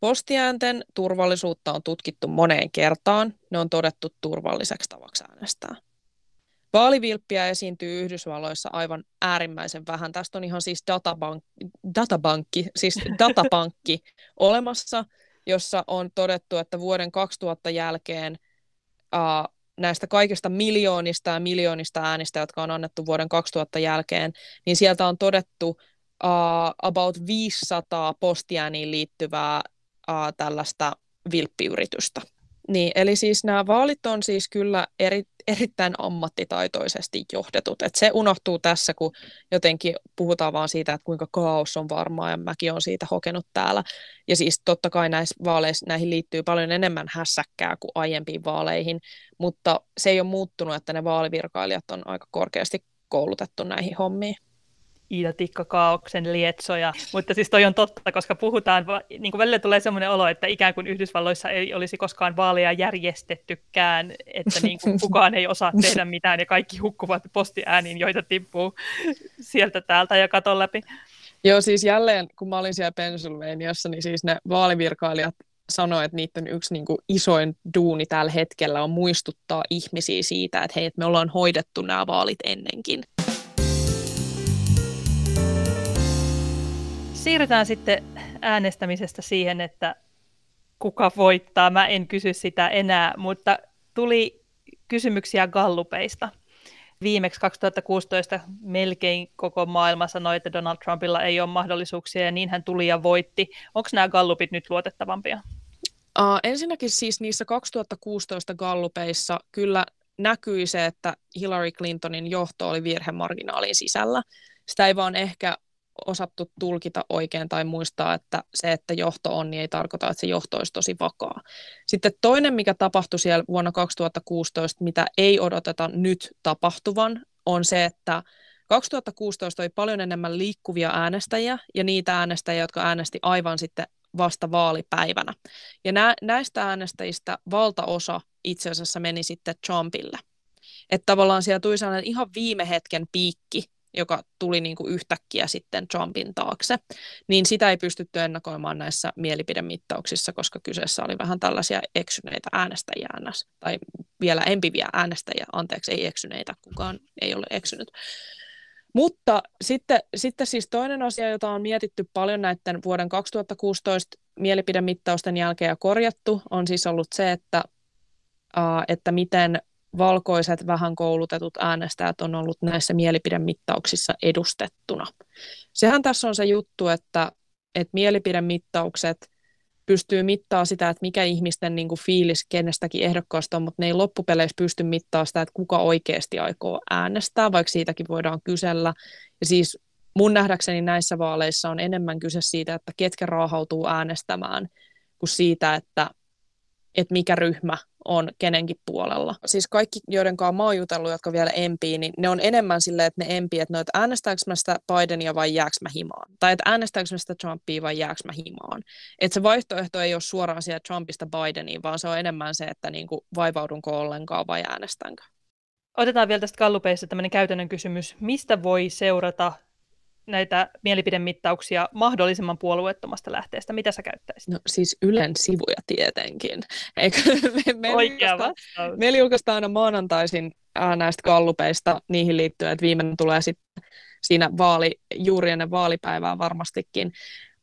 S2: Postiäänten turvallisuutta on tutkittu moneen kertaan. Ne on todettu turvalliseksi tavaksi äänestää. Vaalivilppiä esiintyy Yhdysvalloissa aivan äärimmäisen vähän. Tästä on ihan siis databank, databankki, siis <laughs> datapankki olemassa, jossa on todettu, että vuoden 2000 jälkeen uh, näistä kaikista miljoonista ja miljoonista äänistä, jotka on annettu vuoden 2000 jälkeen, niin sieltä on todettu uh, about 500 postiääniin liittyvää uh, tällaista vilppiyritystä. Niin, eli siis nämä vaalit on siis kyllä eri, erittäin ammattitaitoisesti johdetut. Et se unohtuu tässä, kun jotenkin puhutaan vaan siitä, että kuinka kaos on varmaa, ja mäkin olen siitä hokenut täällä. Ja siis totta kai näissä vaaleissa, näihin liittyy paljon enemmän hässäkkää kuin aiempiin vaaleihin, mutta se ei ole muuttunut, että ne vaalivirkailijat on aika korkeasti koulutettu näihin hommiin.
S3: Iida Tikkakaauksen lietsoja. Mutta siis toi on totta, koska puhutaan, niin kuin välillä tulee sellainen olo, että ikään kuin Yhdysvalloissa ei olisi koskaan vaaleja järjestettykään, että niin kuin <laughs> kukaan ei osaa tehdä mitään ja kaikki hukkuvat postiääniin, joita tippuu sieltä täältä ja katon läpi.
S2: Joo, siis jälleen, kun mä olin siellä Pennsylvaniassa, niin siis ne vaalivirkailijat sanoivat, että niiden yksi niin kuin isoin duuni tällä hetkellä on muistuttaa ihmisiä siitä, että hei, että me ollaan hoidettu nämä vaalit ennenkin.
S3: Siirrytään sitten äänestämisestä siihen, että kuka voittaa. Mä en kysy sitä enää, mutta tuli kysymyksiä gallupeista. Viimeksi 2016 melkein koko maailma sanoi, että Donald Trumpilla ei ole mahdollisuuksia ja niin hän tuli ja voitti. Onko nämä gallupit nyt luotettavampia?
S2: Uh, ensinnäkin siis niissä 2016 gallupeissa kyllä näkyi se, että Hillary Clintonin johto oli virhemarginaalin sisällä. Sitä ei vaan ehkä osattu tulkita oikein tai muistaa, että se, että johto on, niin ei tarkoita, että se johto olisi tosi vakaa. Sitten toinen, mikä tapahtui siellä vuonna 2016, mitä ei odoteta nyt tapahtuvan, on se, että 2016 oli paljon enemmän liikkuvia äänestäjiä ja niitä äänestäjiä, jotka äänesti aivan sitten vasta vaalipäivänä. Ja nä- näistä äänestäjistä valtaosa itse asiassa meni sitten Trumpille. Että tavallaan siellä tuli sellainen ihan viime hetken piikki, joka tuli niin kuin yhtäkkiä sitten Trumpin taakse, niin sitä ei pystytty ennakoimaan näissä mielipidemittauksissa, koska kyseessä oli vähän tällaisia eksyneitä äänestäjiä, tai vielä empiviä äänestäjiä, anteeksi, ei eksyneitä, kukaan ei ole eksynyt. Mutta sitten, sitten siis toinen asia, jota on mietitty paljon näiden vuoden 2016 mielipidemittausten jälkeen ja korjattu, on siis ollut se, että, että miten valkoiset vähän koulutetut äänestäjät on ollut näissä mielipidemittauksissa edustettuna. Sehän tässä on se juttu, että, että mielipidemittaukset pystyy mittaamaan sitä, että mikä ihmisten niin kuin fiilis kenestäkin ehdokkaasta on, mutta ne ei loppupeleissä pysty mittaamaan sitä, että kuka oikeasti aikoo äänestää, vaikka siitäkin voidaan kysellä. Ja siis mun nähdäkseni näissä vaaleissa on enemmän kyse siitä, että ketkä raahautuu äänestämään, kuin siitä, että, että mikä ryhmä on kenenkin puolella. Siis kaikki, joiden kanssa mä oon jutellut, jotka vielä empii, niin ne on enemmän silleen, että ne empii, että no, että äänestääkö mä sitä Bidenia vai jääkö mä himaan? Tai että äänestääkö mä sitä Trumpia vai jääkö mä himaan? Että se vaihtoehto ei ole suoraan siellä Trumpista Bideniin, vaan se on enemmän se, että niin kuin vaivaudunko ollenkaan vai äänestänkö.
S3: Otetaan vielä tästä kallupeista tämmöinen käytännön kysymys. Mistä voi seurata näitä mielipidemittauksia mahdollisimman puolueettomasta lähteestä? Mitä sä käyttäisit?
S2: No siis Ylen sivuja tietenkin. Eikö, me, me,
S3: Oikea
S2: julkaistaan, meillä julkaistaan aina maanantaisin näistä kallupeista niihin liittyen, että viimeinen tulee sitten siinä vaali, juuri ennen vaalipäivää varmastikin.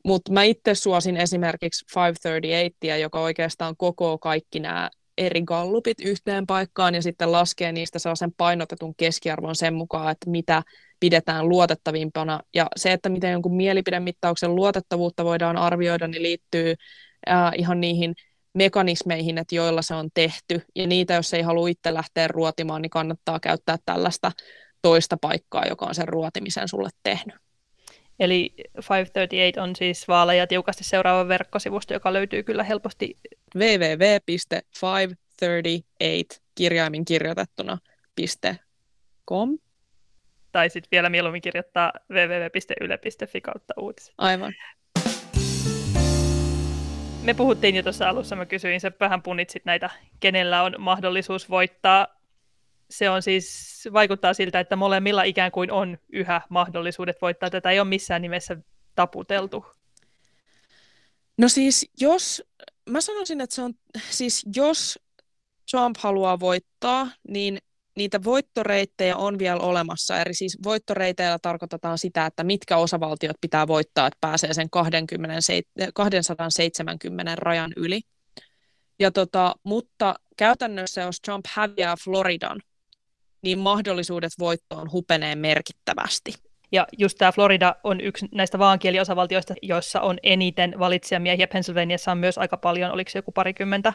S2: Mutta mä itse suosin esimerkiksi 538, joka oikeastaan koko kaikki nämä eri gallupit yhteen paikkaan ja sitten laskee niistä sellaisen painotetun keskiarvon sen mukaan, että mitä pidetään luotettavimpana. Ja se, että miten jonkun mielipidemittauksen luotettavuutta voidaan arvioida, niin liittyy äh, ihan niihin mekanismeihin, että joilla se on tehty. Ja niitä, jos ei halua itse lähteä ruotimaan, niin kannattaa käyttää tällaista toista paikkaa, joka on sen ruotimisen sulle tehnyt.
S3: Eli 538 on siis vaaleja tiukasti seuraava verkkosivusto, joka löytyy kyllä helposti
S2: www.538 kirjaimin kirjoitettuna .com
S3: tai sitten vielä mieluummin kirjoittaa www.yle.fi kautta uutiset.
S2: Aivan.
S3: Me puhuttiin jo tuossa alussa, mä kysyin, sä vähän punnitsit näitä, kenellä on mahdollisuus voittaa. Se on siis, vaikuttaa siltä, että molemmilla ikään kuin on yhä mahdollisuudet voittaa. Tätä ei ole missään nimessä taputeltu.
S2: No siis jos, mä sanoisin, että se on, siis jos Trump haluaa voittaa, niin niitä voittoreittejä on vielä olemassa. Eli siis voittoreiteillä tarkoitetaan sitä, että mitkä osavaltiot pitää voittaa, että pääsee sen 20, 270 rajan yli. Ja tota, mutta käytännössä, jos Trump häviää Floridan, niin mahdollisuudet voittoon hupenee merkittävästi.
S3: Ja just tämä Florida on yksi näistä vaankieliosavaltioista, joissa on eniten valitsijamiehiä. Pennsylvaniassa on myös aika paljon, oliko se joku parikymmentä?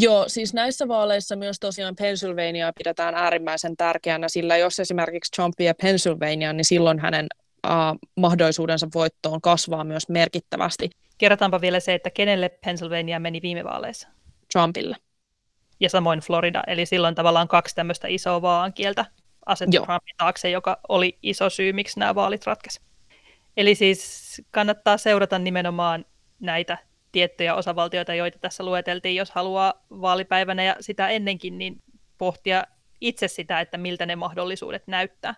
S2: Joo, siis näissä vaaleissa myös tosiaan Pennsylvania pidetään äärimmäisen tärkeänä, sillä jos esimerkiksi Trump vie Pennsylvania, niin silloin hänen uh, mahdollisuudensa voittoon kasvaa myös merkittävästi.
S3: Kerrotaanpa vielä se, että kenelle Pennsylvania meni viime vaaleissa?
S2: Trumpille.
S3: Ja samoin Florida, eli silloin tavallaan kaksi tämmöistä isoa vaankieltä asettu Trumpin taakse, joka oli iso syy, miksi nämä vaalit ratkesi. Eli siis kannattaa seurata nimenomaan näitä tiettyjä osavaltioita, joita tässä lueteltiin, jos haluaa vaalipäivänä ja sitä ennenkin, niin pohtia itse sitä, että miltä ne mahdollisuudet näyttää.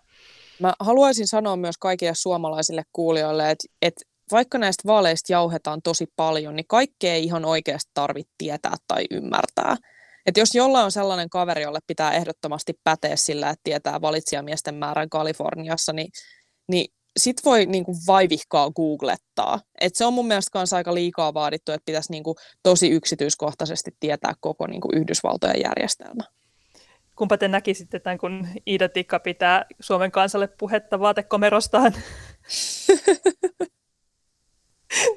S2: Mä haluaisin sanoa myös kaikille suomalaisille kuulijoille, että, että vaikka näistä vaaleista jauhetaan tosi paljon, niin kaikkea ei ihan oikeasti tarvitse tietää tai ymmärtää. Et jos jollain on sellainen kaveri, jolle pitää ehdottomasti päteä sillä, että tietää valitsijamiesten määrän Kaliforniassa, niin, niin sit voi niinku vaivihkaa googlettaa. Et se on mun mielestä kanssa aika liikaa vaadittu, että pitäisi niinku tosi yksityiskohtaisesti tietää koko niinku Yhdysvaltojen järjestelmä.
S3: Kumpa te näkisitte tämän, kun Iida Tikka pitää Suomen kansalle puhetta vaatekomerostaan? <laughs>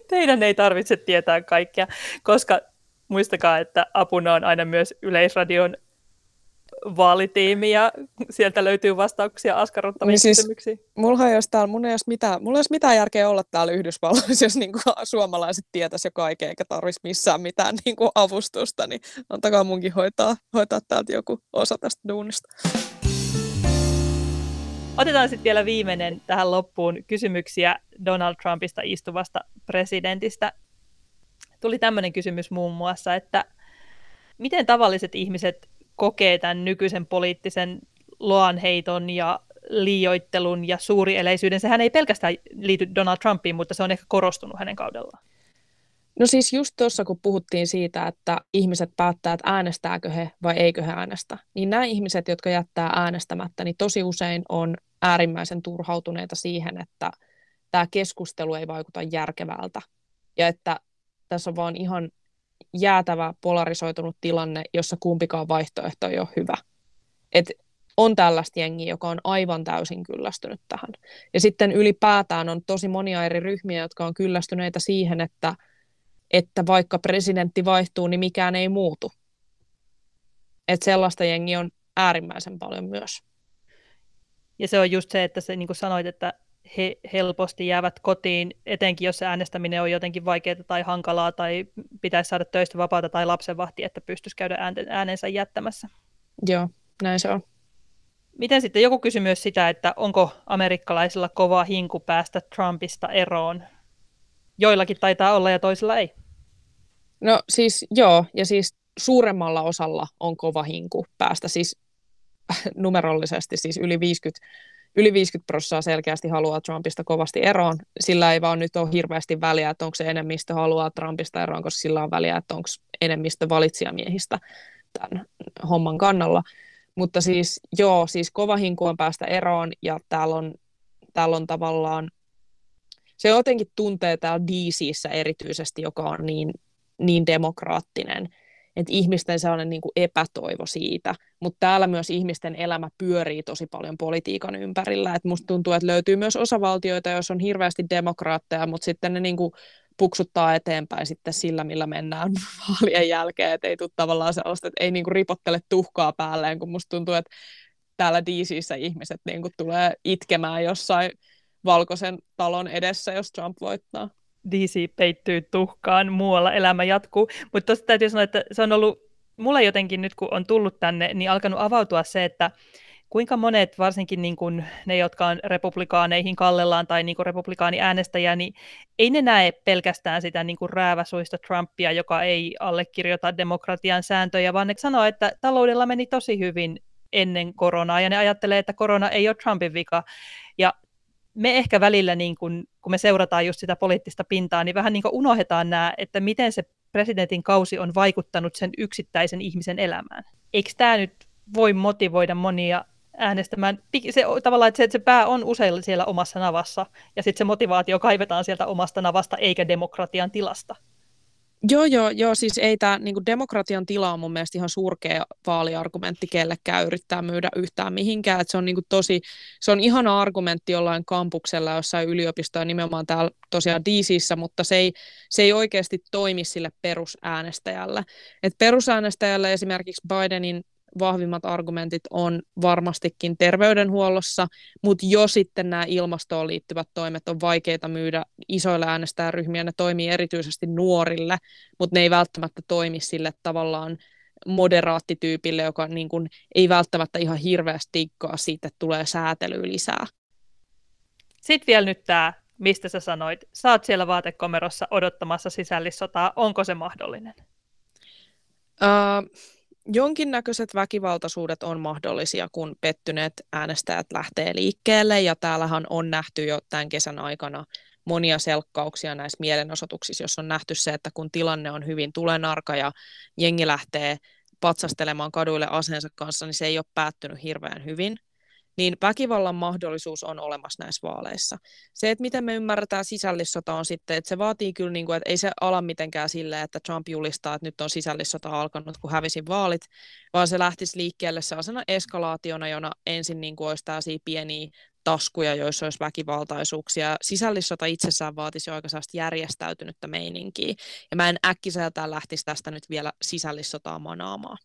S3: Teidän ei tarvitse tietää kaikkea, koska muistakaa, että apuna on aina myös Yleisradion vaalitiimi ja sieltä löytyy vastauksia askarruttaviin niin siis, kysymyksiin.
S2: Mulla ei olisi täällä, mun ei olisi mitään, mulla ei olisi mitään järkeä olla täällä Yhdysvalloissa, <laughs> jos niin kuin suomalaiset tietäisi jo kaiken eikä tarvitsisi missään mitään niin kuin avustusta, niin antakaa munkin hoitaa, hoitaa täältä joku osa tästä duunista.
S3: Otetaan sitten vielä viimeinen tähän loppuun kysymyksiä Donald Trumpista istuvasta presidentistä. Tuli tämmöinen kysymys muun muassa, että miten tavalliset ihmiset kokee tämän nykyisen poliittisen loanheiton ja liioittelun ja suurieleisyyden. Sehän ei pelkästään liity Donald Trumpiin, mutta se on ehkä korostunut hänen kaudellaan.
S2: No siis just tuossa, kun puhuttiin siitä, että ihmiset päättää, että äänestääkö he vai eikö he äänestä, niin nämä ihmiset, jotka jättää äänestämättä, niin tosi usein on äärimmäisen turhautuneita siihen, että tämä keskustelu ei vaikuta järkevältä ja että tässä on vaan ihan jäätävä polarisoitunut tilanne, jossa kumpikaan vaihtoehto ei ole hyvä. Et on tällaista jengiä, joka on aivan täysin kyllästynyt tähän. Ja sitten ylipäätään on tosi monia eri ryhmiä, jotka on kyllästyneitä siihen, että, että vaikka presidentti vaihtuu, niin mikään ei muutu. Et sellaista jengiä on äärimmäisen paljon myös.
S3: Ja se on just se, että se, niin kuin sanoit, että he helposti jäävät kotiin, etenkin jos se äänestäminen on jotenkin vaikeaa tai hankalaa tai pitäisi saada töistä vapaata tai lapsenvahti, että pystyisi käydä äänensä jättämässä.
S2: Joo, näin se on.
S3: Miten sitten joku kysyi myös sitä, että onko amerikkalaisilla kova hinku päästä Trumpista eroon? Joillakin taitaa olla ja toisilla ei.
S2: No siis joo, ja siis suuremmalla osalla on kova hinku päästä siis numerollisesti siis yli 50 yli 50 prosenttia selkeästi haluaa Trumpista kovasti eroon. Sillä ei vaan nyt ole hirveästi väliä, että onko se enemmistö haluaa Trumpista eroon, koska sillä on väliä, että onko enemmistö valitsijamiehistä tämän homman kannalla. Mutta siis joo, siis kova hinku on päästä eroon ja täällä on, täällä on tavallaan, se jotenkin tuntee täällä DCissä erityisesti, joka on niin, niin demokraattinen, että ihmisten sellainen niin kuin epätoivo siitä, mutta täällä myös ihmisten elämä pyörii tosi paljon politiikan ympärillä, että musta tuntuu, että löytyy myös osavaltioita, jos on hirveästi demokraatteja, mutta sitten ne niin kuin puksuttaa eteenpäin sitten sillä, millä mennään <laughs> vaalien jälkeen, että ei tule tavallaan sellaista, että ei niin kuin ripottele tuhkaa päälleen, kun musta tuntuu, että täällä DCissä ihmiset niin kuin tulee itkemään jossain valkoisen talon edessä, jos Trump voittaa.
S3: DC peittyy tuhkaan, muualla elämä jatkuu. Mutta tuosta täytyy sanoa, että se on ollut mulle jotenkin nyt, kun on tullut tänne, niin alkanut avautua se, että kuinka monet, varsinkin niin kuin ne, jotka on republikaaneihin kallellaan tai niin kuin republikaaniäänestäjiä, niin ei ne näe pelkästään sitä niin kuin rääväsuista Trumpia, joka ei allekirjoita demokratian sääntöjä, vaan ne sanoo, että taloudella meni tosi hyvin ennen koronaa, ja ne ajattelee, että korona ei ole Trumpin vika. Ja me ehkä välillä, niin kun, kun me seurataan just sitä poliittista pintaa, niin vähän niin unohdetaan nämä, että miten se presidentin kausi on vaikuttanut sen yksittäisen ihmisen elämään. Eikö tämä nyt voi motivoida monia äänestämään. Se, tavallaan, että se, että se pää on usein siellä omassa navassa, ja sitten se motivaatio kaivetaan sieltä omasta navasta, eikä demokratian tilasta.
S2: Joo, joo, joo, siis ei tämä niinku demokratian tila on mun mielestä ihan surkea vaaliargumentti kellekään yrittää myydä yhtään mihinkään. Et se on niinku tosi, se on ihana argumentti jollain kampuksella jossain yliopistoa nimenomaan täällä tosiaan DCissä, mutta se ei, se ei oikeasti toimi sille perusäänestäjälle. Et perusäänestäjälle esimerkiksi Bidenin vahvimmat argumentit on varmastikin terveydenhuollossa, mutta jo sitten nämä ilmastoon liittyvät toimet on vaikeita myydä isoille äänestäjäryhmiä, ne toimii erityisesti nuorille, mutta ne ei välttämättä toimi sille tavallaan moderaattityypille, joka niin kuin ei välttämättä ihan hirveästi tikkaa siitä, että tulee säätelyä lisää.
S3: Sitten vielä nyt tämä, mistä sä sanoit, saat siellä vaatekomerossa odottamassa sisällissotaa, onko se mahdollinen?
S2: Uh, jonkinnäköiset väkivaltaisuudet on mahdollisia, kun pettyneet äänestäjät lähtee liikkeelle, ja täällähän on nähty jo tämän kesän aikana monia selkkauksia näissä mielenosoituksissa, jos on nähty se, että kun tilanne on hyvin tulenarka ja jengi lähtee patsastelemaan kaduille aseensa kanssa, niin se ei ole päättynyt hirveän hyvin niin väkivallan mahdollisuus on olemassa näissä vaaleissa. Se, että miten me ymmärretään sisällissota on sitten, että se vaatii kyllä, niin kuin, että ei se ala mitenkään silleen, että Trump julistaa, että nyt on sisällissota alkanut, kun hävisin vaalit, vaan se lähtisi liikkeelle sellaisena eskalaationa, jona ensin niin kuin olisi tällaisia pieniä taskuja, joissa olisi väkivaltaisuuksia. Sisällissota itsessään vaatisi jo aika järjestäytynyttä meininkiä, ja mä en äkkiseltään lähtisi tästä nyt vielä sisällissotaa manaamaan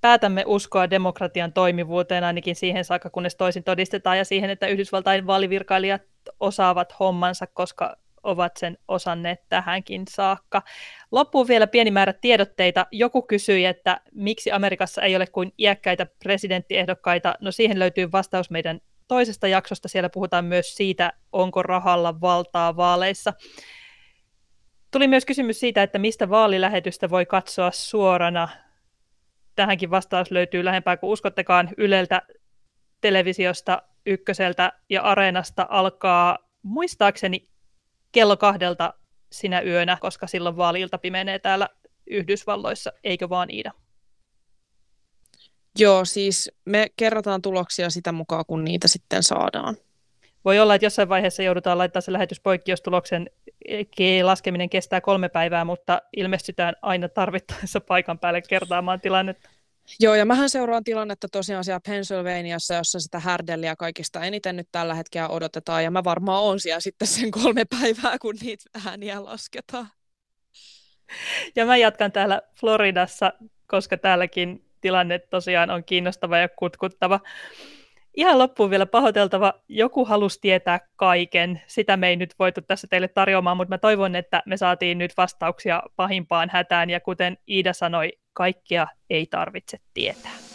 S3: päätämme uskoa demokratian toimivuuteen ainakin siihen saakka, kunnes toisin todistetaan, ja siihen, että Yhdysvaltain vaalivirkailijat osaavat hommansa, koska ovat sen osanneet tähänkin saakka. Loppuun vielä pieni määrä tiedotteita. Joku kysyi, että miksi Amerikassa ei ole kuin iäkkäitä presidenttiehdokkaita. No siihen löytyy vastaus meidän toisesta jaksosta. Siellä puhutaan myös siitä, onko rahalla valtaa vaaleissa. Tuli myös kysymys siitä, että mistä vaalilähetystä voi katsoa suorana tähänkin vastaus löytyy lähempää kuin uskottekaan Yleltä, televisiosta, ykköseltä ja areenasta alkaa muistaakseni kello kahdelta sinä yönä, koska silloin vaaliilta pimenee täällä Yhdysvalloissa, eikö vaan Iida?
S2: Joo, siis me kerrotaan tuloksia sitä mukaan, kun niitä sitten saadaan.
S3: Voi olla, että jossain vaiheessa joudutaan laittamaan se lähetys poikki, jos tuloksen laskeminen kestää kolme päivää, mutta ilmestytään aina tarvittaessa paikan päälle kertaamaan tilannetta.
S2: Joo, ja mähän seuraan tilannetta tosiaan siellä Pennsylvaniassa, jossa sitä härdelliä kaikista eniten nyt tällä hetkellä odotetaan, ja mä varmaan on siellä sitten sen kolme päivää, kun niitä ääniä lasketaan.
S3: Ja mä jatkan täällä Floridassa, koska täälläkin tilanne tosiaan on kiinnostava ja kutkuttava. Ihan loppuun vielä pahoiteltava, joku halusi tietää kaiken. Sitä me ei nyt voitu tässä teille tarjoamaan, mutta mä toivon, että me saatiin nyt vastauksia pahimpaan hätään. Ja kuten Iida sanoi, kaikkea ei tarvitse tietää.